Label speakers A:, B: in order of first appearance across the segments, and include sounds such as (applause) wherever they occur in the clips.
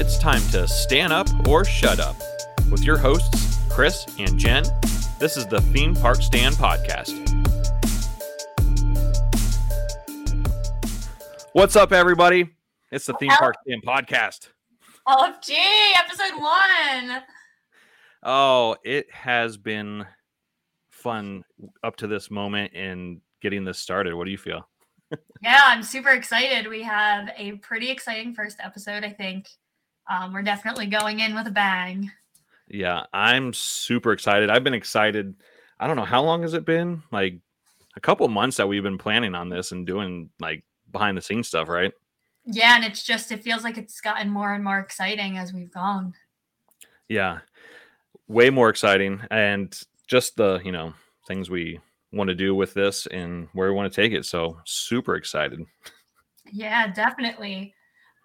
A: it's time to stand up or shut up. With your hosts, Chris and Jen, this is the Theme Park Stand Podcast. What's up, everybody? It's the Theme Park Stand Podcast.
B: OFG, episode one.
A: Oh, it has been fun up to this moment in getting this started. What do you feel? (laughs)
B: yeah, I'm super excited. We have a pretty exciting first episode, I think. Um, we're definitely going in with a bang.
A: Yeah, I'm super excited. I've been excited. I don't know how long has it been? Like a couple months that we've been planning on this and doing like behind the scenes stuff, right?
B: Yeah, and it's just it feels like it's gotten more and more exciting as we've gone.
A: Yeah. Way more exciting and just the, you know, things we want to do with this and where we want to take it. So, super excited.
B: Yeah, definitely.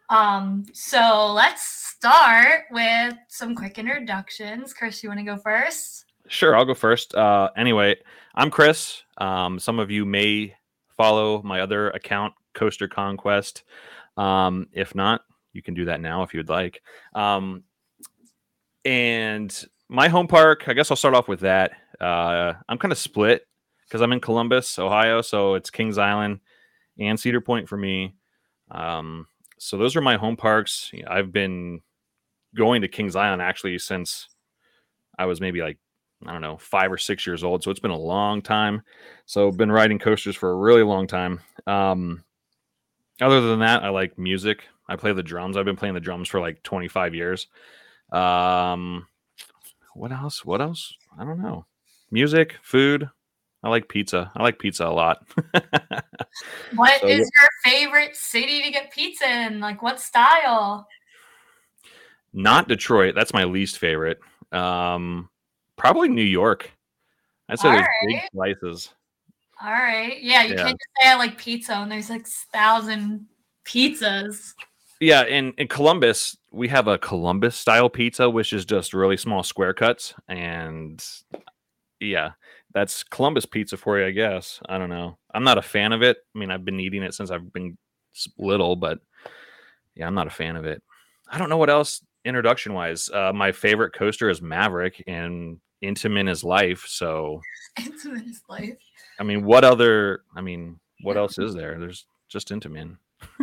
B: Um, so let's start with some quick introductions. Chris, you want to go first?
A: Sure, I'll go first. Uh, anyway, I'm Chris. Um, some of you may follow my other account, Coaster Conquest. Um, if not, you can do that now if you'd like. Um, and my home park, I guess I'll start off with that. Uh, I'm kind of split because I'm in Columbus, Ohio, so it's Kings Island and Cedar Point for me. Um, so those are my home parks. I've been going to Kings Island actually since I was maybe like I don't know five or six years old. So it's been a long time. So I've been riding coasters for a really long time. Um, other than that, I like music. I play the drums. I've been playing the drums for like 25 years. Um, what else? What else? I don't know. Music, food, I like pizza. I like pizza a lot. (laughs)
B: what so, is your favorite city to get pizza in? Like what style?
A: Not Detroit. That's my least favorite. Um, probably New York. I'd say there's big slices.
B: All right. Yeah, you yeah. can't just say I like pizza and there's like thousand pizzas.
A: Yeah, in, in Columbus, we have a Columbus style pizza, which is just really small square cuts. And yeah, that's Columbus pizza for you, I guess. I don't know. I'm not a fan of it. I mean, I've been eating it since I've been little, but yeah, I'm not a fan of it. I don't know what else introduction wise. Uh, my favorite coaster is Maverick, and Intamin is life. So (laughs)
B: Intamin is life.
A: I mean, what other? I mean, what else is (laughs) there? There's just Intamin. (laughs)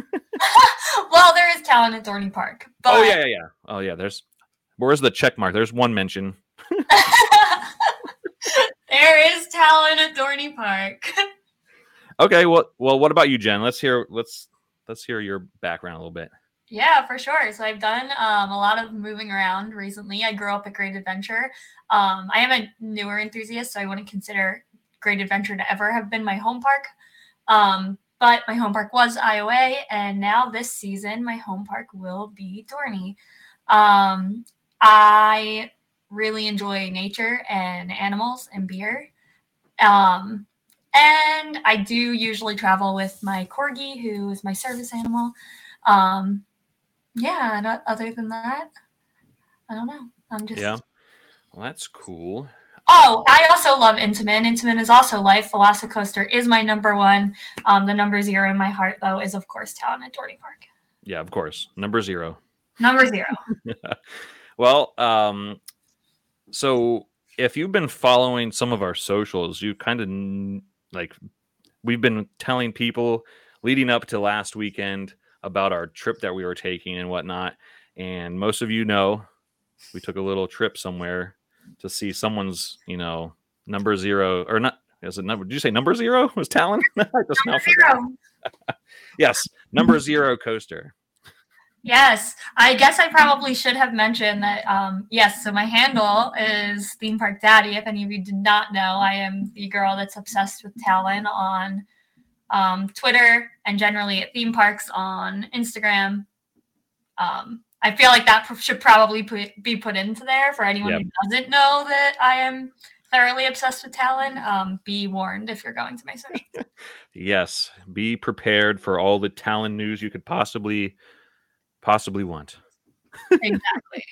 B: well, there is Talon at Dorney Park.
A: But... Oh yeah, yeah, yeah. Oh yeah. There's where's the check mark? There's one mention.
B: There is Talon at Dorney Park. (laughs)
A: okay, well, well, what about you, Jen? Let's hear let's let's hear your background a little bit.
B: Yeah, for sure. So I've done um, a lot of moving around recently. I grew up at Great Adventure. Um, I am a newer enthusiast, so I wouldn't consider Great Adventure to ever have been my home park. Um, but my home park was IOA, and now this season, my home park will be Dorney. Um, I really enjoy nature and animals and beer. Um, and I do usually travel with my corgi, who is my service animal. Um, yeah, other than that, I don't know. I'm just.
A: Yeah. Well, that's cool.
B: Oh, I also love Intamin. Intamin is also life. Velocicoaster is my number one. Um, the number zero in my heart, though, is of course Talon at Dorney Park.
A: Yeah, of course. Number zero.
B: Number zero. (laughs)
A: well, um, so if you've been following some of our socials, you kind of like we've been telling people leading up to last weekend about our trip that we were taking and whatnot. And most of you know we took a little trip somewhere to see someone's, you know, number zero or not. Is it number? Did you say number zero (laughs) was Talon? (laughs) I just
B: number now zero. (laughs)
A: yes, number zero coaster.
B: Yes, I guess I probably should have mentioned that. Um, yes, so my handle is Theme Park Daddy. If any of you did not know, I am the girl that's obsessed with Talon on um, Twitter and generally at theme parks on Instagram. Um, I feel like that should probably put, be put into there for anyone yep. who doesn't know that I am thoroughly obsessed with Talon. Um, be warned if you're going to my social. (laughs)
A: yes, be prepared for all the Talon news you could possibly possibly want.
B: exactly.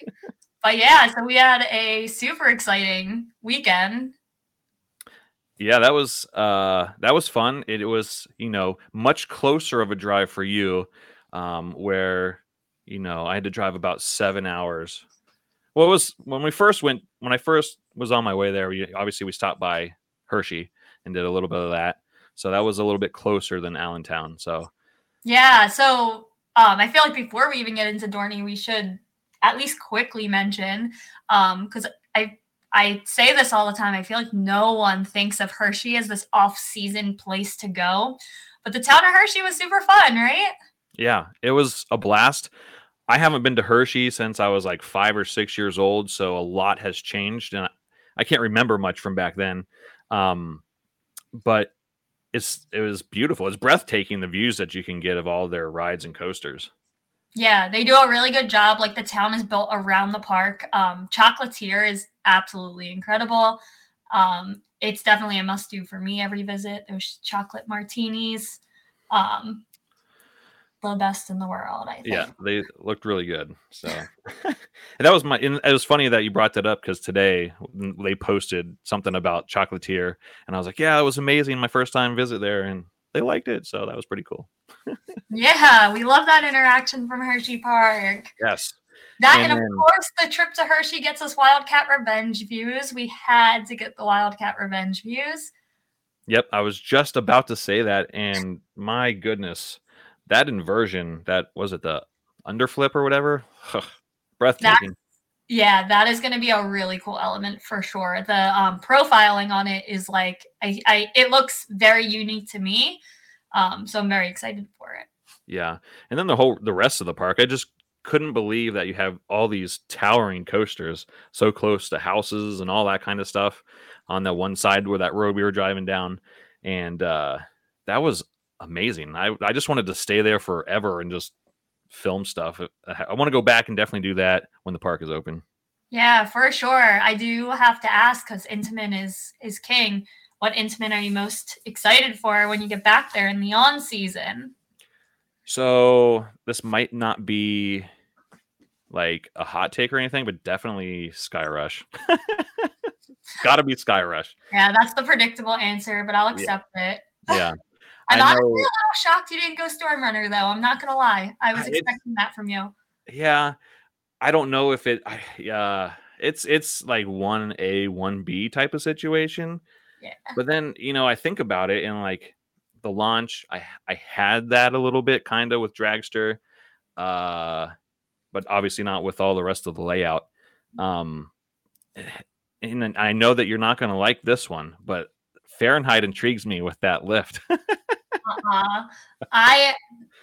B: But yeah, so we had a super exciting weekend.
A: Yeah, that was uh that was fun. It, it was, you know, much closer of a drive for you um where you know, I had to drive about seven hours. Well, it was when we first went, when I first was on my way there, we obviously we stopped by Hershey and did a little bit of that. So that was a little bit closer than Allentown. So
B: Yeah, so um, I feel like before we even get into Dorney, we should at least quickly mention um, because I I say this all the time. I feel like no one thinks of Hershey as this off-season place to go, but the town of Hershey was super fun, right?
A: yeah, it was a blast. I haven't been to Hershey since I was like five or six years old, so a lot has changed, and I, I can't remember much from back then. Um, but it's it was beautiful. It's breathtaking the views that you can get of all their rides and coasters.
B: Yeah, they do a really good job. Like the town is built around the park. Um, Chocolatier is absolutely incredible. Um, it's definitely a must do for me every visit. There's chocolate martinis. Um, the best in the world, I think.
A: Yeah, they looked really good. So, (laughs) and that was my. And it was funny that you brought that up because today they posted something about Chocolatier, and I was like, "Yeah, it was amazing. My first time visit there, and they liked it, so that was pretty cool." (laughs)
B: Yeah, we love that interaction from Hershey Park.
A: Yes,
B: That
A: And
B: and, of course the trip to Hershey gets us Wildcat Revenge views. We had to get the Wildcat Revenge views.
A: Yep, I was just about to say that, and my goodness, that inversion, that was it the underflip or whatever, breathtaking.
B: Yeah, that is going to be a really cool element for sure. The um, profiling on it is like I, I it looks very unique to me. Um, so I'm very excited for it.
A: Yeah, and then the whole the rest of the park, I just couldn't believe that you have all these towering coasters so close to houses and all that kind of stuff on that one side where that road we were driving down, and uh, that was amazing. I I just wanted to stay there forever and just film stuff. Uh, I, I want to go back and definitely do that when the park is open.
B: Yeah, for sure. I do have to ask because Intamin is is king. What Intamin are you most excited for when you get back there in the on season?
A: So this might not be like a hot take or anything, but definitely Sky Rush. (laughs) Got to be Sky Rush.
B: Yeah, that's the predictable answer, but I'll
A: Yeah.
B: accept it.
A: Yeah. (laughs)
B: I'm
A: I
B: honestly a little shocked you didn't go Storm Runner though. I'm not gonna lie. I was expecting that from you.
A: Yeah. I don't know if it I yeah, it's it's like 1A, 1B type of situation.
B: Yeah.
A: But then, you know, I think about it and like the launch, I I had that a little bit kind of with Dragster. Uh but obviously not with all the rest of the layout. Um and I know that you're not going to like this one, but Fahrenheit intrigues me with that lift. (laughs)
B: Uh-uh. I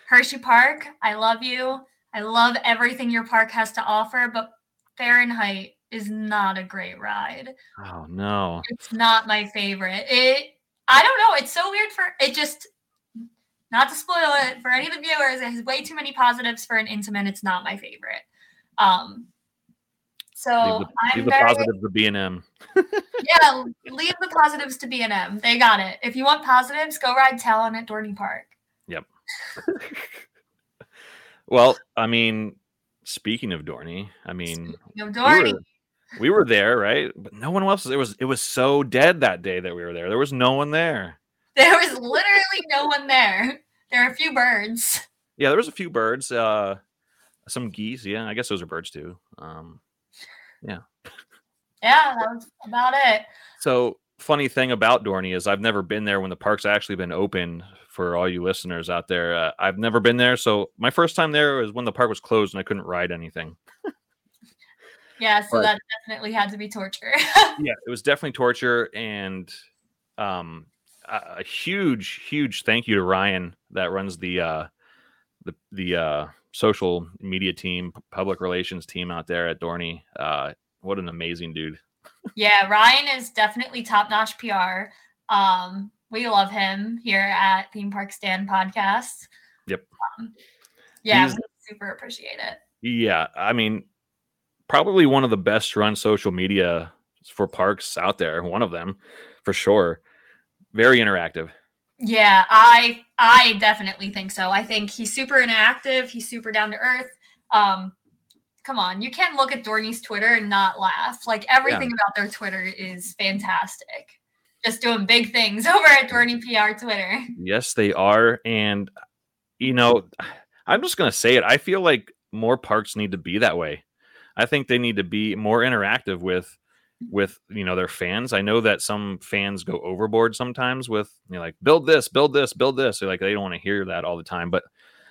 B: Hershey Park, I love you. I love everything your park has to offer, but Fahrenheit is not a great ride.
A: oh no.
B: It's not my favorite. It I don't know, it's so weird for it just not to spoil it for any of the viewers, it has way too many positives for an Intamin. It's not my favorite. Um so
A: Leave the,
B: I'm
A: leave the
B: very
A: positives to B&M. (laughs)
B: yeah, leave the positives to B and M. They got it. If you want positives, go ride Talon at Dorney Park. Yep. (laughs)
A: well, I mean, speaking of Dorney, I mean,
B: You know,
A: we
B: Dorney.
A: were, we were there, right? But no one else. It was it was so dead that day that we were there. There was no one there.
B: There was literally no one there. There are a few birds.
A: Yeah, there was a few birds, uh, some geese. Yeah, I guess those are birds too. Um,
B: Yeah, Yeah, that was about it.
A: so funny thing about Dorney is I've never been there when the park's actually been open. For all you listeners out there, uh, I've never been there. So my first time there was when the park was closed and I couldn't ride anything.
B: Yeah, so
A: But-
B: that definitely had to be torture. (laughs)
A: yeah, it was definitely torture and um a, a huge huge thank you to Ryan that runs the uh the the uh social media team, public relations team out there at Dorney. Uh what an amazing dude.
B: yeah, Ryan is definitely top notch PR. Um, we love him here at Theme Park Stand Podcast.
A: Yep.
B: Um, yeah,
A: He's-
B: super appreciate it.
A: Yeah, I mean probably one of the best run social media for parks out there, one of them for sure. Very interactive.
B: Yeah, I I definitely think so. I think he's super interactive. He's super down to earth. Um, come on, you can't look at Dorney's Twitter and not laugh. Like everything about their Twitter is fantastic. Just doing big things (laughs) over at Dorney PR Twitter.
A: Yes, they are. And, you know, I'm just going to say it. I feel like more parks need to be that way. I think they need to be more interactive with with you know their fans. I know that some fans go overboard sometimes with you know, like build this, build this, build this. They're like they don't want to hear that all the time, but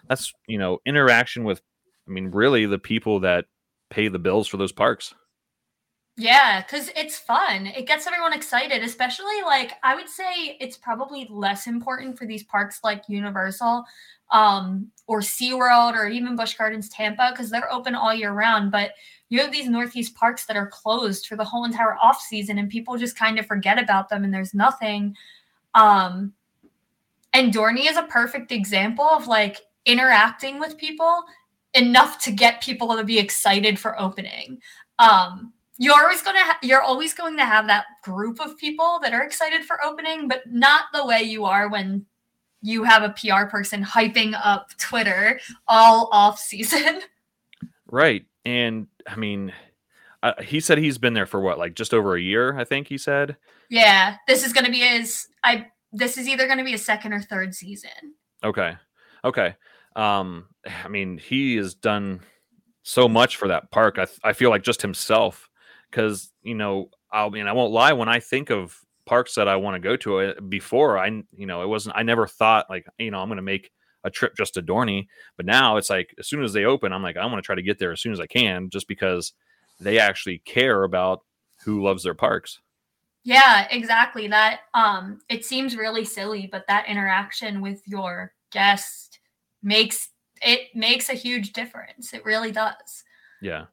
A: that's you know interaction with. I mean, really, the people that pay the bills for those parks.
B: Yeah, because it's fun. It gets everyone excited, especially like I would say it's probably less important for these parks like Universal um, or SeaWorld or even Busch Gardens Tampa because they're open all year round. But you have these Northeast parks that are closed for the whole entire off season and people just kind of forget about them and there's nothing. Um, and Dorney is a perfect example of like interacting with people enough to get people to be excited for opening. Um, you're always going to ha- you're always going to have that group of people that are excited for opening but not the way you are when you have a PR person hyping up Twitter all off season. (laughs)
A: Right. And I mean, uh, he said he's been there for what, like just over a year, I think he said.
B: Yeah, this is going to be his I this is either going to be a second or third season.
A: Okay. Okay. Um (sighs) I mean, he has done so much for that park. I I feel like just himself because you know I mean I won't lie when I think of parks that I want to go to uh, before I you know it wasn't I never thought like you know I'm going to make a trip just to Dorney but now it's like as soon as they open I'm like I want to try to get there as soon as I can just because they actually care about who loves their parks.
B: Yeah, exactly. That um it seems really silly but that interaction with your guest makes it makes a huge difference. It really does.
A: Yeah.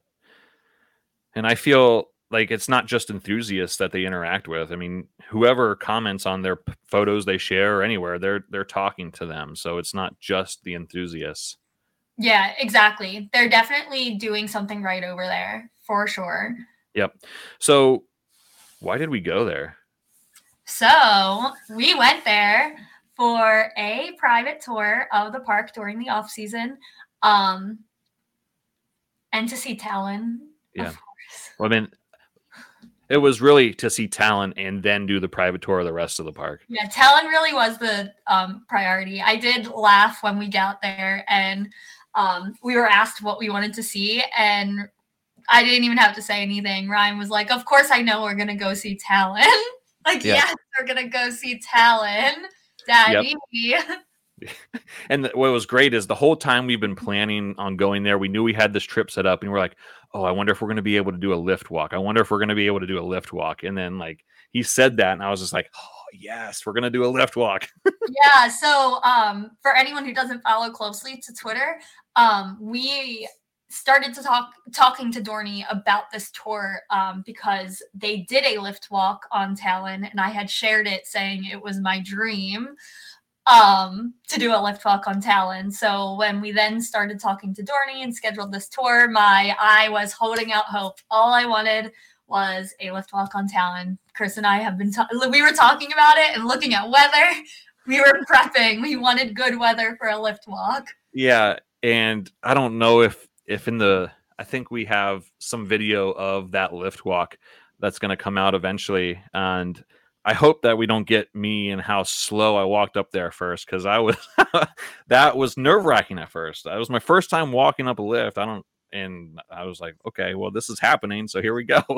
A: And I feel like it's not just enthusiasts that they interact with. I mean, whoever comments on their photos they share or anywhere, they're they're talking to them. So it's not just the enthusiasts.
B: Yeah, exactly. They're definitely doing something right over there for sure.
A: Yep. So why did we go there?
B: So we went there for a private tour of the park during the off season, um, and to see Talon.
A: Yeah. Well, I mean, it was really to see Talon and then do the private tour of the rest of the park.
B: Yeah, Talon really was the um, priority. I did laugh when we got there and um, we were asked what we wanted to see, and I didn't even have to say anything. Ryan was like, "Of course, I know we're gonna go see Talon. (laughs) like,
A: Yeah.
B: yes, we're gonna go see Talon, Daddy." (laughs) (laughs)
A: And what was great is the whole time we've been planning on going there, we knew we had this trip set up, and we're like, "Oh, I wonder if we're going to be able to do a lift walk. I wonder if we're going to be able to do a lift walk." And then like he said that, and I was just like, "Oh yes, we're going to do a lift walk." (laughs)
B: yeah so um for anyone who doesn't follow closely to twitter um we started to talk talking to dorney about this tour um because they did a lift walk on talon and i had shared it saying it was my dream um to do a lift walk on talon. So when we then started talking to dorney and scheduled this tour my i was holding out hope. All i wanted was a lift walk on talon. Chris and i have been ta- we were talking about it and looking at weather. (laughs) We were prepping. We wanted good weather for a lift walk.
A: Yeah, and I don't know if if in the I think we have some video of that lift walk that's going to come out eventually. And I hope that we don't get me and how slow I walked up there first cuz I was (laughs) that was nerve-wracking at first. That was my first time walking up a lift. I don't and I was like, okay, well this is happening, so here we go. (laughs)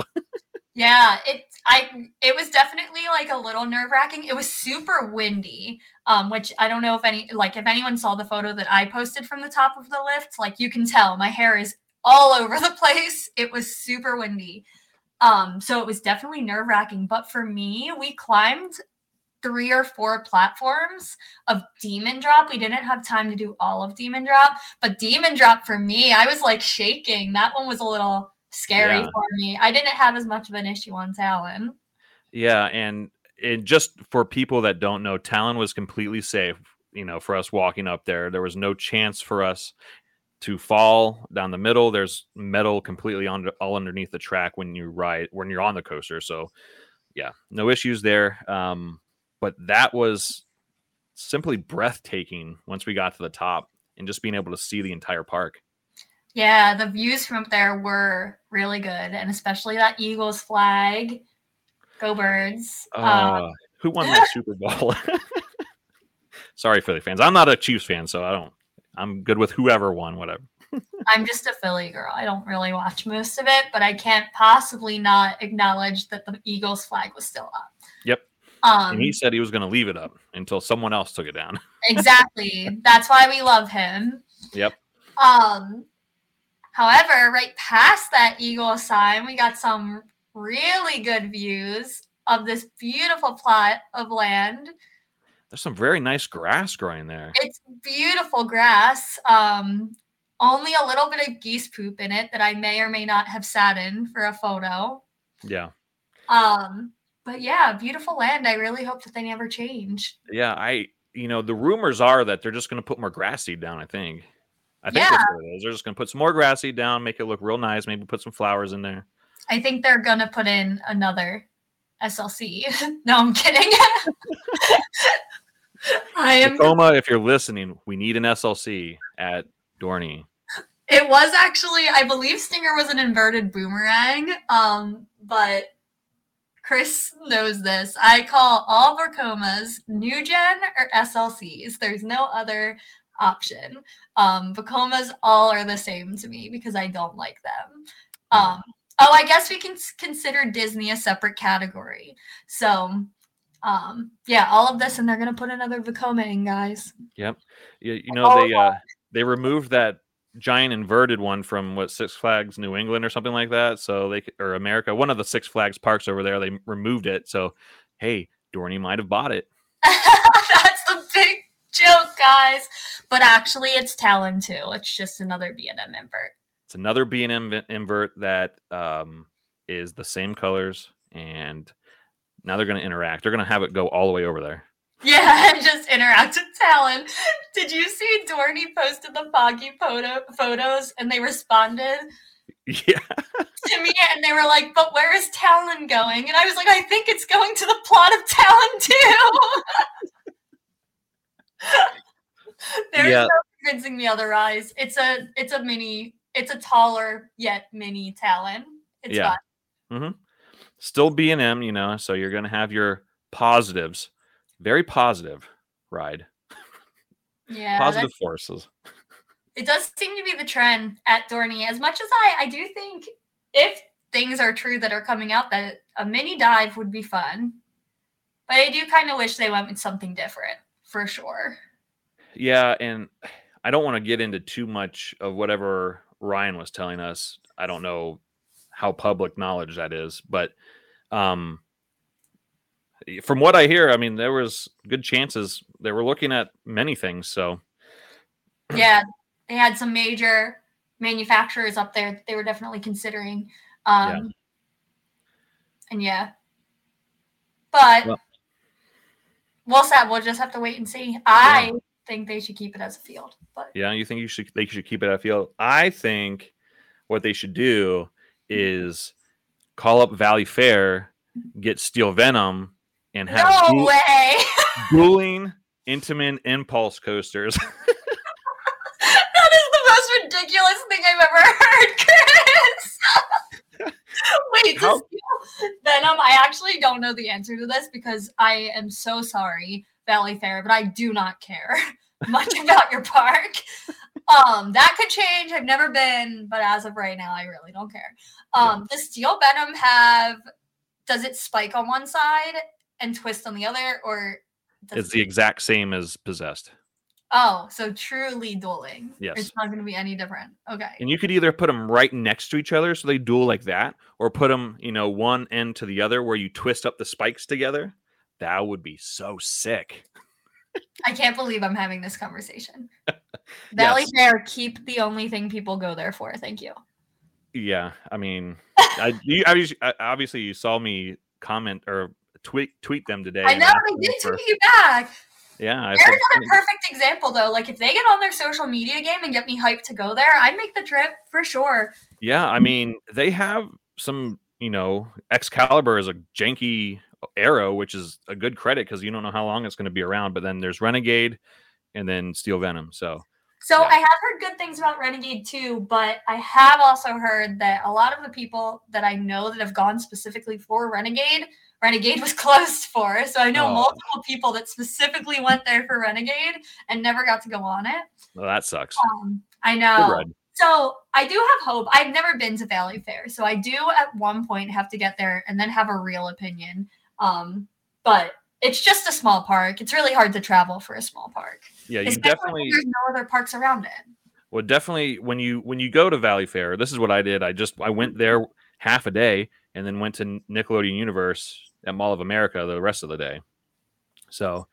B: Yeah, it I it was definitely like a little nerve wracking. It was super windy, um, which I don't know if any like if anyone saw the photo that I posted from the top of the lift, like you can tell my hair is all over the (laughs) place. It was super windy. Um, so it was definitely nerve wracking. But for me, we climbed three or four platforms of Demon Drop. We didn't have time to do all of Demon Drop, but Demon Drop for me, I was like shaking. That one was a little scary
A: Yeah.
B: for me. I didn't have as much of an issue on Talon.
A: Yeah, and it just for people that don't know, Talon was completely safe. You know, for us walking up there, there was no chance for us to fall down the middle. There's metal completely on all underneath the track when you ride when you're on the coaster. So, yeah, no issues there. Um, but that was simply breathtaking once we got to the top and just being able to see the entire park.
B: Yeah, the views from up there were really good, and especially that Eagles flag. Go birds. Um,
A: Uh, who won the Super Bowl? (laughs) Sorry, Philly fans. I'm not a Chiefs fan, so I don't. I'm good with whoever won, whatever.
B: I'm just a Philly girl. I don't really watch most of it, but I can't possibly not acknowledge that the Eagles flag was still up.
A: Yep.
B: Um,
A: and he said he was going to leave it up until someone else took it down. (laughs)
B: exactly. That's why we love him.
A: Yep.
B: Um, however, right past that eagle sign, we got some really good views of this beautiful plot of land.
A: There's some very nice grass growing there.
B: It's beautiful grass. Um, only a little bit of geese poop in it that I may or may not have sat in for a photo.
A: Yeah.
B: Um, but yeah, beautiful land. I really hope that they never change.
A: Yeah, I you know the rumors are that they're just going to put more grass seed down. I think. I think
B: Yeah.
A: that's what it is. They're just going to put some more grass seed down, make it look real nice. Maybe put some flowers in there.
B: I think they're gonna put in another SLC. (laughs) no, I'm kidding. (laughs) I am.
A: Vekoma, if you're listening, we need an SLC at Dorney.
B: It was actually, I believe, Stinger was an inverted boomerang. Um, but Chris knows this. I call all Vekomas new gen or SLCs. There's no other option. Um, Vekomas all are the same to me because I don't like them. Um, oh, I guess we can consider Disney a separate category. So, um, yeah, all of this, and they're gonna put another Vekoma in, guys. Yep.
A: You, you
B: Oh,
A: know they uh, they removed that giant inverted one from what Six Flags New England or something like that. So they or America, one of the Six Flags parks over there, they removed it. So hey, Dorney might have bought it. (laughs)
B: That's the big joke, guys. But actually, it's Talon too. It's just another B and M invert.
A: It's another B and M invert that um, is the same colors, and now they're going to interact. They're going to have it go all the way over there.
B: Yeah, (laughs) and just interact with Talon. Did you see Dorney posted the foggy photo photos and they responded (laughs)
A: Yeah,
B: to me and they were like, "But where is Talon going?" And I was like, "I think it's going to the plot of Talon too." (laughs) There's
A: Yeah.
B: no convincing me otherwise. It's a it's a mini. It's a taller yet mini Talon. It's
A: Yeah.
B: fun. Mm-hmm.
A: still B and M, you know. So you're going to have your positives, very positive ride,
B: Yeah,
A: positive forces.
B: it does seem to be the trend at Dorney. As much as I, I do think if things are true that are coming out, that a mini dive would be fun. But I do kind of wish they went with something different for sure.
A: Yeah, and I don't want to get into too much of whatever Ryan was telling us. I don't know how public knowledge that is, but um from what I hear, I mean there was good chances they were looking at many things, so
B: yeah, they had some major manufacturers up there that they were definitely considering. Um,
A: Yeah.
B: And yeah, but
A: Well-
B: we'll we'll just have to wait and see. I think they should keep it as a field, but
A: yeah, you think you should they should keep it at a field. I think what they should do is call up Valleyfair, get Steel Venom, and have
B: no
A: dual-
B: way. (laughs)
A: dueling Intamin impulse coasters. (laughs)
B: That is the most ridiculous thing I've ever heard, Chris. (laughs) Wait,
A: How-
B: Steel Venom? I actually don't know the answer to this because I am so sorry, Valleyfair, but I do not care (laughs) much about your park. Um, that could change. I've never been, but as of right now, I really don't care. Um, does Steel Venom have? Does it spike on one side and twist on the other, or does
A: it's the exact same as possessed.
B: Oh, so truly dueling.
A: Yes.
B: It's not going to be any different. Okay.
A: And you could either put them right next to each other so they duel like that, or put them, you know, one end to the other where you twist up the spikes together. That would be so sick.
B: I can't believe I'm having this conversation. (laughs) Valley
A: Yes.
B: Fair, keep the only thing people go there for. Thank you.
A: Yeah, I mean, (laughs) I, you, obviously, you saw me comment or tweet tweet them today.
B: I know they did
A: for-
B: tweet you back.
A: Yeah, I
B: They're
A: said,
B: another perfect example, though. Like, if they get on their social media game and get me hyped to go there, I'd make the trip for sure.
A: Yeah, I mean, they have some, you know, Excalibur is a janky arrow, which is a good credit because you don't know how long it's going to be around. But then there's Renegade and then Steel Venom. So,
B: So
A: Yeah.
B: I have heard good things about Renegade too, but I have also heard that a lot of the people that I know that have gone specifically for Renegade, Renegade was (laughs) closed for. So I know
A: Oh.
B: multiple people that specifically went there for Renegade and never got to go on it.
A: well, that sucks.
B: Um, I know. So I do have hope. I've never been to Valleyfair, so I do at one point have to get there and then have a real opinion. Um, but it's just a small park. It's really hard to travel for a small park.
A: Yeah, you
B: Especially
A: definitely
B: there's no other parks around it.
A: well definitely when you when you go to Valleyfair, this is what I did. I just I went there half a day and then went to Nickelodeon Universe at Mall of America the rest of the day. So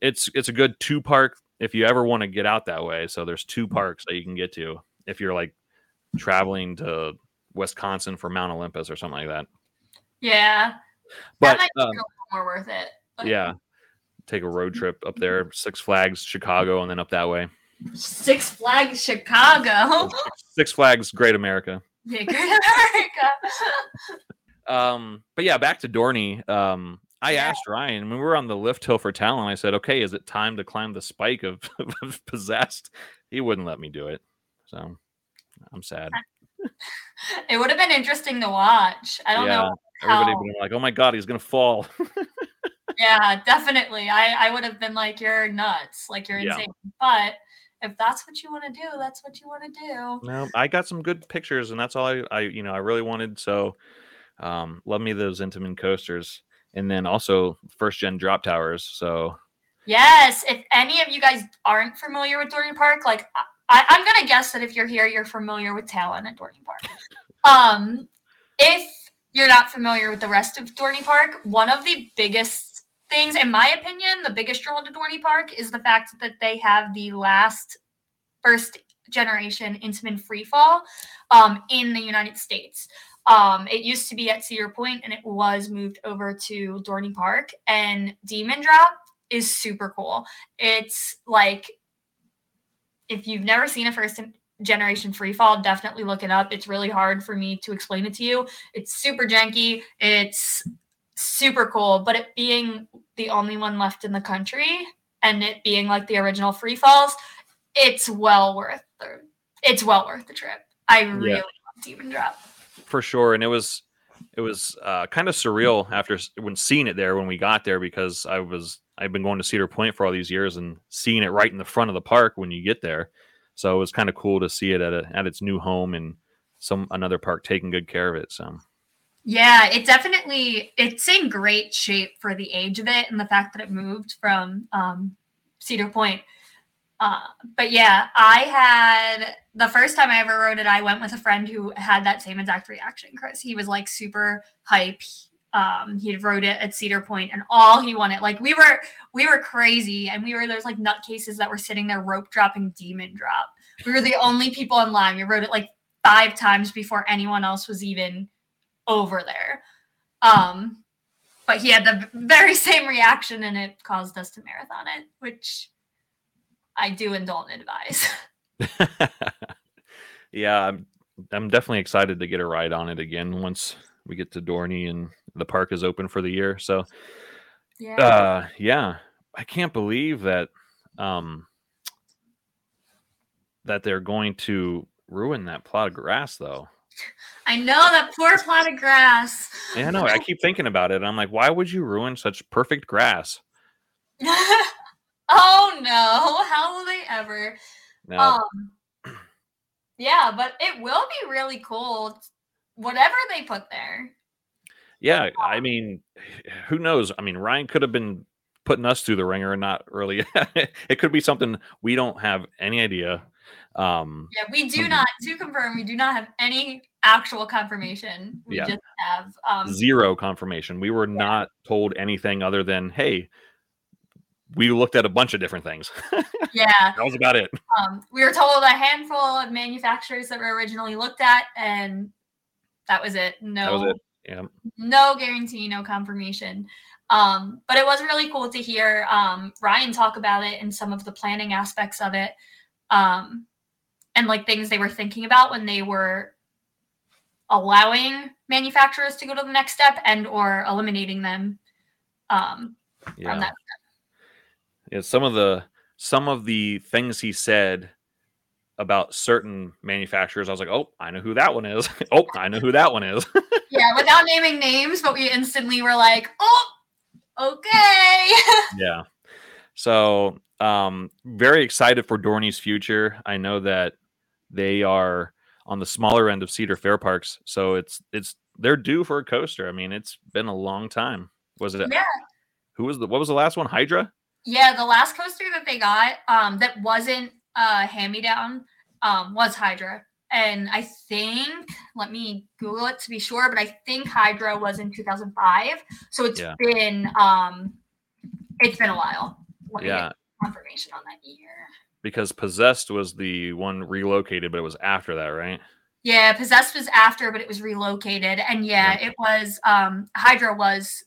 A: it's it's a good two park if you ever want to get out that way. So there's two parks that you can get to if you're like traveling to Wisconsin for Mount Olympus or something like that.
B: Yeah,
A: But
B: that might
A: um,
B: a little more worth it. but-
A: yeah, take a road trip up there, (laughs) Six Flags, Chicago, and then up that way.
B: Six Flags Chicago. (laughs)
A: Six Flags, Great America.
B: yeah, Great America. (laughs)
A: Um, but yeah, back to Dorney. Um, I
B: Yeah.
A: asked Ryan when we were on the lift hill for Talon. I said, "Okay, is it time to climb the spike of, of possessed?" He wouldn't let me do it, so I'm sad.
B: it would have been interesting to watch. I don't
A: yeah,
B: know.
A: Everybody
B: how-
A: would like, "Oh my god, he's gonna fall." (laughs)
B: Yeah, definitely. I, I would have been like, you're nuts. Like, you're
A: Yeah.
B: insane. But if that's what you want to do, that's what you want to do.
A: no, I got some good pictures, and that's all I, I you know, I really wanted. So, um, love me those Intamin coasters, and then also first gen drop towers. So
B: Yes. If any of you guys aren't familiar with Dorney Park, like, I, I'm going to guess that if you're here, you're familiar with Talon at Dorney Park. (laughs) um, if you're not familiar with the rest of Dorney Park, one of the biggest things, in my opinion, the biggest draw to Dorney Park is the fact that they have the last first generation Intamin Freefall um, in the United States. Um, it used to be at Cedar Point and it was moved over to Dorney Park. And Demon Drop is super cool. It's like if you've never seen a first generation free fall, definitely look it up. It's really hard for me to explain it to you. It's super janky. It's super cool, but it being the only one left in the country and it being like the original free falls, it's well worth the it's well worth the trip. I really love Demon Drop.
A: for sure and it was it was uh, kind of surreal after when seeing it there when we got there because i was i've been going to cedar point for all these years and seeing it right in the front of the park when you get there so it was kind of cool to see it at, a, at its new home and some another park taking good care of it so
B: Yeah, it definitely it's in great shape for the age of it and the fact that it moved from um, Cedar Point. Uh, but yeah, I had the first time I ever rode it. I went with a friend who had that same exact reaction. Chris, he was like super hype. Um, he wrote it at Cedar Point, and all he wanted, like we were, we were crazy, and we were those like nutcases that were sitting there rope dropping demon drop. We were the only people in line. We wrote it like five times before anyone else was even over there. Um, but he had the very same reaction and it caused us to marathon it, which I do and don't advise.
A: yeah I'm, I'm definitely excited to get a ride on it again once we get to dorney and the park is open for the year so
B: Yeah.
A: uh yeah i can't believe that um that they're going to ruin that plot of grass though
B: I know that poor plot of grass.
A: yeah no i keep thinking about it and i'm like why would you ruin such perfect grass (laughs)
B: oh no, how will they ever?
A: no
B: Um (clears throat) Yeah, but it will be really cool. Whatever they put there.
A: yeah i mean (sighs) who knows i mean ryan could have been putting us through the ringer and not really (laughs) it could be something we don't have any idea um
B: Yeah, we do not to confirm, we do not have any actual confirmation. We
A: Yeah.
B: just have um
A: zero confirmation we were not told anything other than hey we looked at a bunch of different things (laughs)
B: yeah.
A: that was about it
B: Um, we were told a handful of manufacturers that were originally looked at, and that was it. No,
A: was it yeah
B: no guarantee, no confirmation. Um, but it was really cool to hear um, Ryan talk about it and some of the planning aspects of it, um, and like things they were thinking about when they were allowing manufacturers to go to the next step and or eliminating them um,
A: yeah
B: from that.
A: yeah some of the some of the things he said about certain manufacturers i was like oh i know who that one is (laughs) oh i know who that one is (laughs)
B: Yeah, without naming names, but we instantly were like, oh, okay. (laughs)
A: yeah so um very excited for dorney's future i know that they are on the smaller end of Cedar Fair parks. So it's it's they're due for a coaster. I mean, it's been a long time. Was it?
B: Yeah.
A: Who was the what was the last one? Hydra.
B: Yeah, the last coaster that they got um, that wasn't uh, hand me down um, was Hydra. And I think, let me Google it to be sure, but I think Hydra was in 2005. So it's
A: Yeah.
B: been um, it's been a while. Let
A: Yeah,
B: confirmation on that year.
A: because Possessed was the one relocated, but it was after that, right?
B: Yeah, Possessed was after, but it was relocated. And yeah, it was um Hydra was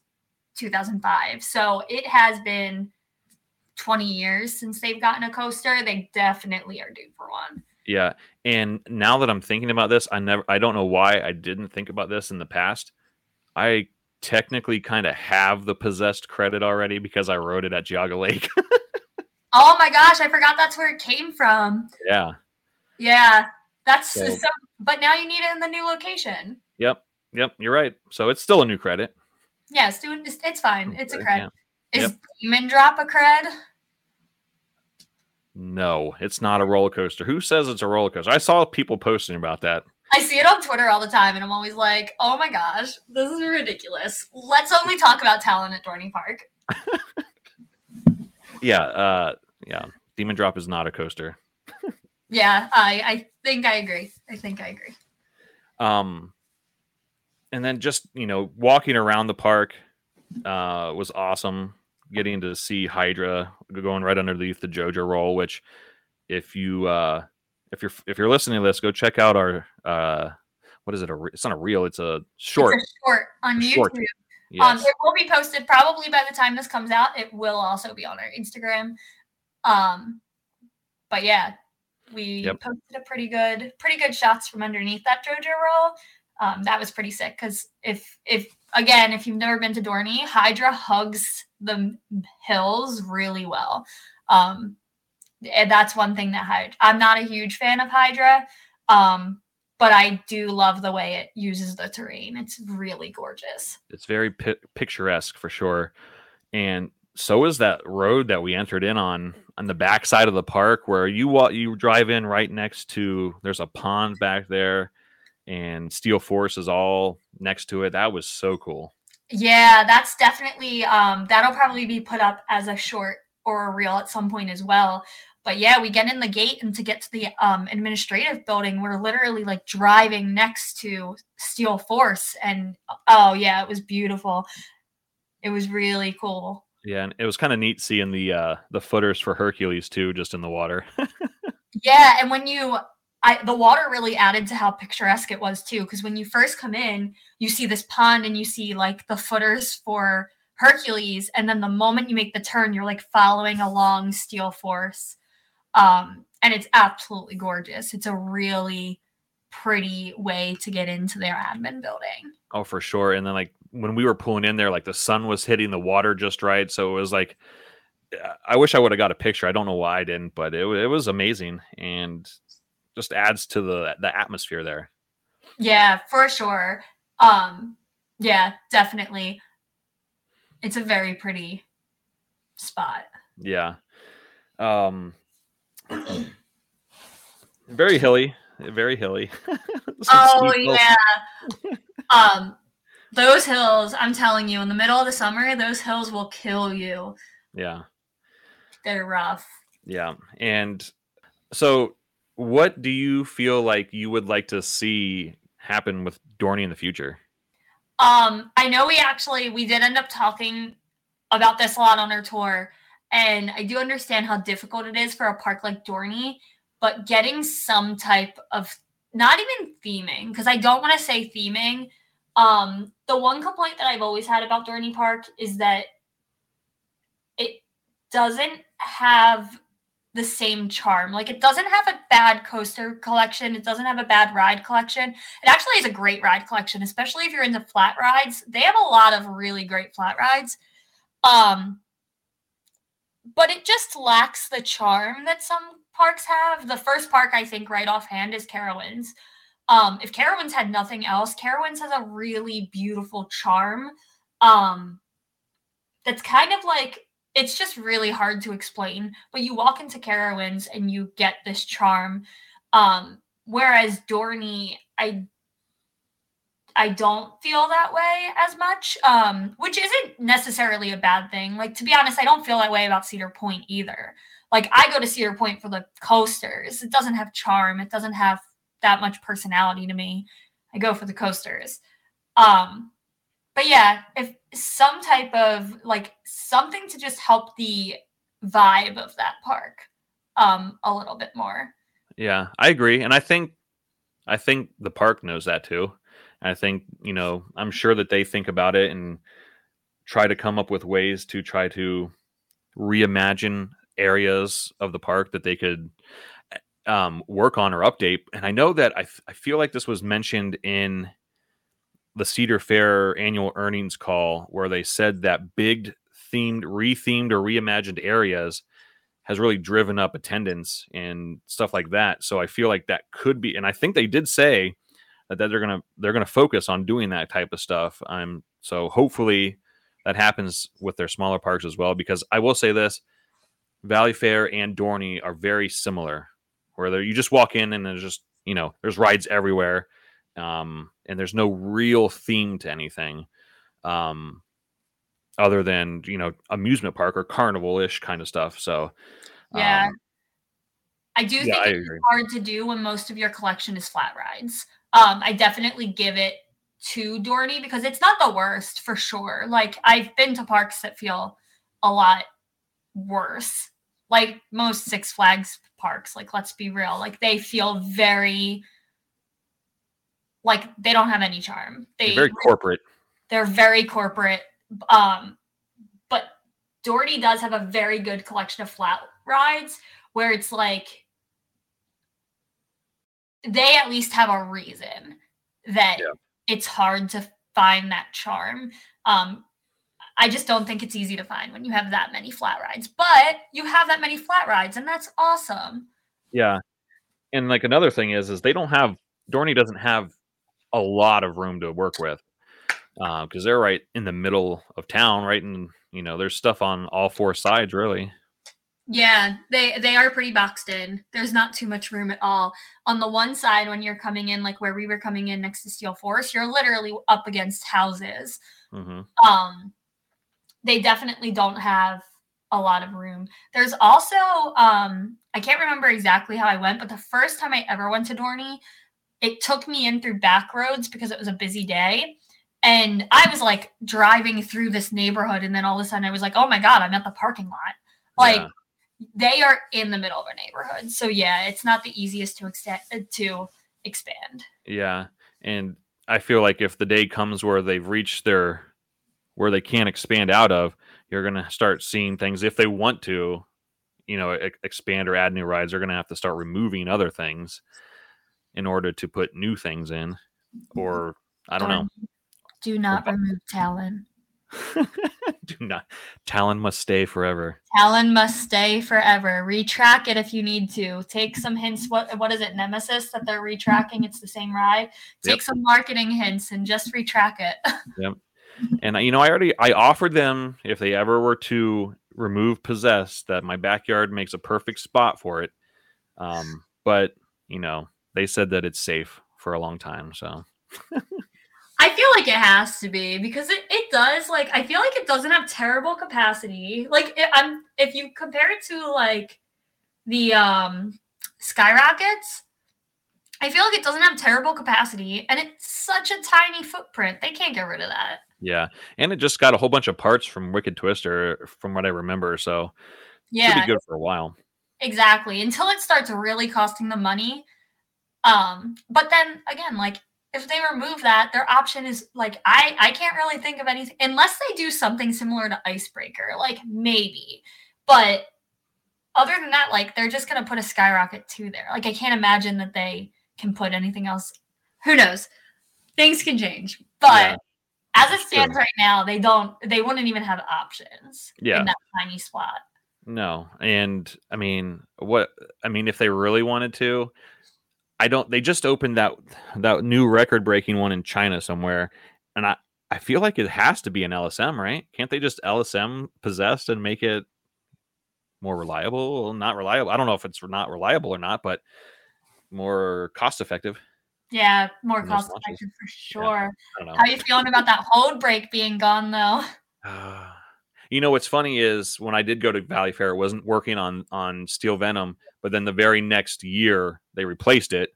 B: 2005. So it has been 20 years since they've gotten a coaster. They definitely are due for one.
A: Yeah. And now that I'm thinking about this, I never I don't know why I didn't think about this in the past. I technically kind of have the possessed credit already because I wrote it at Geauga Lake. (laughs)
B: Oh my gosh, I forgot that's where it came from.
A: yeah.
B: Yeah, that's
A: So-
B: so, but now you need it in the new location.
A: Yep. Yep. You're right. So it's still a new credit.
B: Yes, dude, it's, it's fine. It's a
A: Okay,
B: cred.
A: yeah.
B: Is
A: Yep.
B: Demon Drop a cred?
A: No, it's not a roller coaster. Who says it's a roller coaster? I saw people posting about that.
B: I see it on Twitter all the time, and I'm always like, oh my gosh, this is ridiculous. Let's only talk about Talon at Dorney Park. (laughs)
A: Yeah. Uh, yeah. Demon Drop is not a coaster.
B: Yeah, I, I think I agree. I think I agree.
A: Um, and then just you know walking around the park uh, was awesome. Getting to see Hydra going right underneath the JoJo roll, which if you uh, if you're if you're listening to this, go check out our uh, what is it? A re- it's not a reel. It's a short.
B: It's a short on YouTube.
A: Short.
B: Um, it will be posted probably by the time this comes out. It will also be on our Instagram. Um, but yeah, we
A: Yep.
B: posted a pretty good, pretty good shots from underneath that JoJo roll. Um, that was pretty sick because if if again, if you've never been to Dorney, Hydra hugs the hills really well. Um, and that's one thing that Hydra. I'm not a huge fan of Hydra. Um, but I do love the way it uses the terrain. It's really gorgeous.
A: it's very pi- picturesque for sure and so is that road that we entered in on on the back side of the park where you walk you drive in right next to there's a pond back there and steel force is all next to it that was so cool
B: Yeah, that's definitely um that'll probably be put up as a short or a reel at some point as well. But yeah, we get in the gate and to get to the um administrative building, we're literally like driving next to Steel Force and oh yeah, it was beautiful. It was really cool.
A: yeah and it was kind of neat seeing the uh the footers for hercules too just in the water (laughs)
B: Yeah, and when you I the water really added to how picturesque it was too because when you first come in, you see this pond and you see like the footers for Hercules and then the moment you make the turn, you're like following a long Steel Force. Um and it's absolutely gorgeous. It's a really pretty way to get into their admin building.
A: oh for sure and then like when we were pulling in there like the sun was hitting the water just right so it was like I wish I would have got a picture. I don't know why I didn't, but it, it was amazing and just adds to the the atmosphere there.
B: Yeah, for sure. Um yeah, definitely. It's a very pretty spot.
A: Yeah. Um (clears throat) very hilly, very hilly. (laughs)
B: Oh yeah. um those hills, I'm telling you, in the middle of the summer, those hills will kill you.
A: Yeah.
B: They're rough.
A: Yeah. And so what do you feel like you would like to see happen with Dorney in the future?
B: Um, I know we actually we did end up talking about this a lot on our tour, and I do understand how difficult it is for a park like Dorney, but getting some type of not even theming, because I don't want to say theming. Um, the one complaint that I've always had about Dorney Park is that it doesn't have the same charm. Like it doesn't have a bad coaster collection. It doesn't have a bad ride collection. It actually is a great ride collection, especially if you're into flat rides. They have a lot of really great flat rides. Um but it just lacks the charm that some parks have. The first park I think right offhand is Carowinds. Um if Carowinds had nothing else, Carowinds has a really beautiful charm. Um that's kind of like it's just really hard to explain, but you walk into Carowinds and you get this charm. Um whereas Dorney, I I don't feel that way as much, um, which isn't necessarily a bad thing. Like to be honest, I don't feel that way about Cedar Point either. Like I go to Cedar Point for the coasters. It doesn't have charm. It doesn't have that much personality to me. I go for the coasters. Um, but yeah, if some type of like something to just help the vibe of that park um a little bit more.
A: Yeah, I agree, and I think I think the park knows that too. I think you know I'm sure that they think about it and try to come up with ways to try to reimagine areas of the park that they could um, work on or update. And I know that I, f- I feel like this was mentioned in the Cedar Fair annual earnings call where they said that big themed, rethemed, or reimagined areas has really driven up attendance and stuff like that. So I feel like that could be, and I think they did say that, that they're gonna they're gonna focus on doing that type of stuff. I'm so hopefully that happens with their smaller parks as well. Because I will say this, Valleyfair and Dorney are very similar, where you just walk in and there's just you know there's rides everywhere, um, and there's no real theme to anything. Um, other than you know amusement park or carnival ish kind of stuff. So
B: yeah, um, I do yeah, think I it's agree. hard to do when most of your collection is flat rides. Um, I definitely give it to Dorney because it's not the worst for sure. Like I've been to parks that feel a lot worse. Like most Six Flags parks, like let's be real, like they feel very like they don't have any charm. They
A: they're very corporate.
B: They're very corporate. Um, but Dorney does have a very good collection of flat rides where it's like they at least have a reason that yeah. it's hard to find that charm. Um, I just don't think it's easy to find when you have that many flat rides, but you have that many flat rides, and that's awesome.
A: Yeah, and like another thing is, is they don't have Dorney doesn't have a lot of room to work with because uh, they're right in the middle of town, right? And you know, there's stuff on all four sides, really.
B: Yeah, they they are pretty boxed in. There's not too much room at all. On the one side, when you're coming in, like where we were coming in next to Steel Force, you're literally up against houses. Mm-hmm. Um, they definitely don't have a lot of room. There's also um, I can't remember exactly how I went, but the first time I ever went to Dorney, it took me in through back roads because it was a busy day. And I was like driving through this neighborhood, and then all of a sudden I was like, oh my God, I'm at the parking lot. Like yeah. they are in the middle of a neighborhood. So yeah, it's not the easiest to extend uh, to expand.
A: Yeah. And I feel like if the day comes where they've reached their where they can't expand out of, you're gonna start seeing things if they want to, you know, expand or add new rides, they're gonna have to start removing other things in order to put new things in. Or I don't know.
B: Do not remove Talon. (laughs)
A: Do not. Talon must stay forever.
B: Talon must stay forever. Retrack it if you need to. Take some hints. What what is it? Nemesis that they're retracking. It's the same ride. Take yep. some marketing hints and just retrack it. (laughs)
A: yep. And you know, I already I offered them if they ever were to remove Possessed that my backyard makes a perfect spot for it. Um, but you know, they said that it's safe for a long time. So
B: I feel like it has to be because it, it does like I feel like it doesn't have terrible capacity. Like it, I'm if you compare it to like the um skyrockets, I feel like it doesn't have terrible capacity and it's such a tiny footprint. They can't get rid of that.
A: Yeah. And it just got a whole bunch of parts from Wicked Twister from what I remember. So yeah, should be good for a while.
B: Exactly. Until it starts really costing the money. Um, but then again, like if they remove that, their option is like I I can't really think of anything unless they do something similar to Icebreaker, like maybe. But other than that, like they're just gonna put a skyrocket to there. Like I can't imagine that they can put anything else. Who knows? Things can change, but yeah. as it stands right now, they don't. They wouldn't even have options.
A: Yeah.
B: in that tiny spot.
A: No, and I mean, what I mean, if they really wanted to, I don't. They just opened that that new record breaking one in China somewhere, and I I feel like it has to be an LSM, right? Can't they just LSM Possessed and make it more reliable? Not reliable. I don't know if it's not reliable or not, but more cost effective.
B: Yeah, more cost effective for sure.
A: Know.
B: How you feeling about that hold brake being gone though? (sighs)
A: Ah. You know what's funny is when I did go to Valleyfair, it wasn't working on on Steel Venom, but then the very next year they replaced it.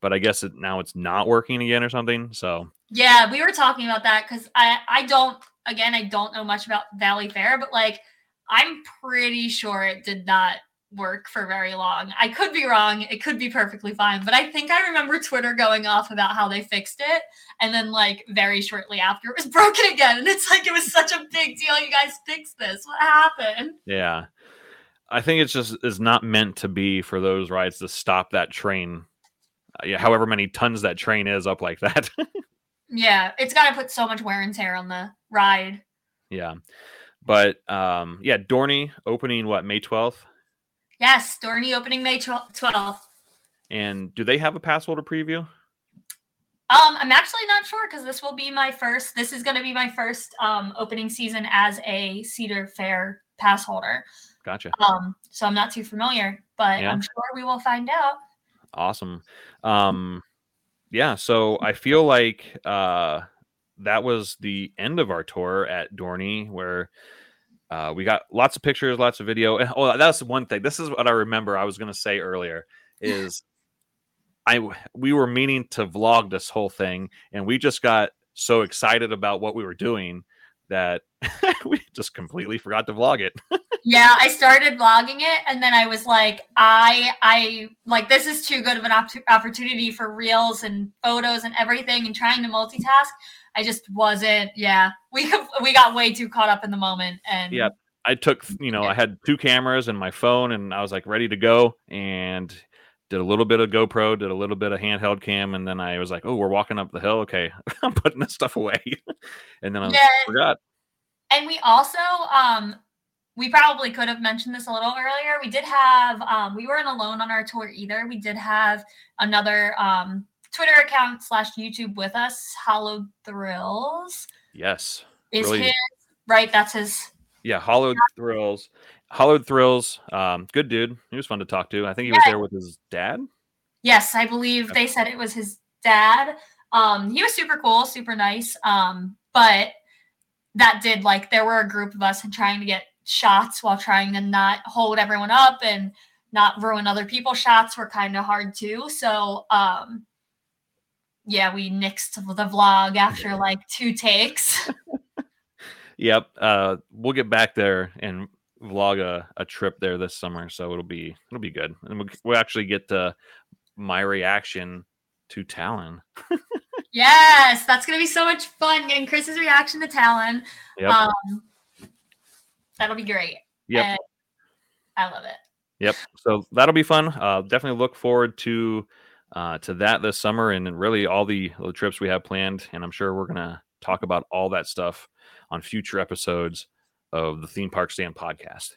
A: But I guess it, now it's not working again or something. So
B: Yeah, we were talking about that because I I don't again I don't know much about Valleyfair, but like I'm pretty sure it did not work for very long. I could be wrong. It could be perfectly fine, but I think I remember Twitter going off about how they fixed it, and then like very shortly after it was (laughs) broken again, and it's like it was such a big deal. You guys fixed this. What happened?
A: yeah, I think it's just is not meant to be for those rides to stop that train. Uh, yeah, however many tons that train is up like that. (laughs)
B: Yeah, it's got to put so much wear and tear on the ride.
A: yeah, but um, yeah, Dorney opening what May twelfth,
B: Yes, Dorney opening May twelfth.
A: and do they have a pass holder preview?
B: Um, I'm actually not sure because this will be my first. This is going to be my first um, opening season as a Cedar Fair pass holder.
A: Gotcha.
B: Um, so I'm not too familiar, but
A: Yeah.
B: I'm sure we will find out.
A: Awesome. Um, yeah, so I feel like uh, that was the end of our tour at Dorney, where uh, we got lots of pictures, lots of video. And, oh, that's one thing. This is what I remember. I was going to say earlier is I we were meaning to vlog this whole thing, and we just got so excited about what we were doing that (laughs) we just completely forgot to vlog it. (laughs)
B: Yeah, I started vlogging it, and then I was like, I, I like this is too good of an opp- opportunity for reels and photos and everything, and trying to multitask. I just wasn't. Yeah, we we got way too caught up in the moment, and
A: Yeah. I took, you know, I had two cameras and my phone, and I was like ready to go, and did a little bit of GoPro, did a little bit of handheld cam, and then I was like, oh, we're walking up the hill. Okay, (laughs) I'm putting this stuff away, (laughs) and then I
B: Yeah.
A: forgot.
B: And we also, um, we probably could have mentioned this a little earlier. We did have, um, we weren't alone on our tour either. We did have another um, Twitter account slash YouTube with us, Hollowed Thrills.
A: Yes,
B: Is
A: Really-
B: his right? That's his.
A: yeah, Hollowed Thrills, Hollowed Thrills, um, good dude. He was fun to talk to. I think he was there with his dad.
B: Yes, I believe they said it was his dad. Um, he was super cool, super nice. Um, but that did like there were a group of us and trying to get shots while trying to not hold everyone up and not ruin other people's shots were kind of hard too. So um yeah, we nixed the vlog after like two takes. (laughs)
A: Yep. Uh, we'll get back there and vlog a, a trip there this summer, so it'll be it'll be good, and we'll, we'll actually get uh, my reaction to Talon.
B: yes, that's gonna be so much fun getting Chris's reaction to Talon.
A: Yep.
B: Um that'll be great.
A: Yep.
B: and I love it.
A: Yep. So that'll be fun. Uh, definitely look forward to uh, to that this summer, and really all the, the trips we have planned. And I'm sure we're gonna talk about all that stuff on future episodes of the Theme Park Stand podcast.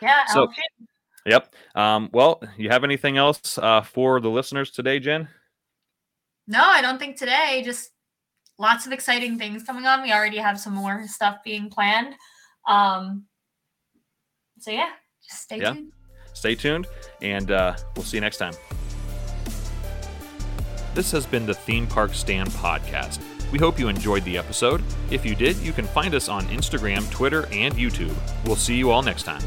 B: Yeah.
A: So-
B: okay.
A: Yep. Um, well, you have anything else uh, for the listeners today, Jenn?
B: No, I don't think today. Just lots of exciting things coming on. We already have some more stuff being planned. Um, so yeah, just stay
A: Yeah.
B: tuned.
A: Stay tuned, and uh, we'll see you next time. This has been the Theme Park Stand podcast. We hope you enjoyed the episode. If you did, you can find us on Instagram, Twitter, and YouTube. We'll see you all next time.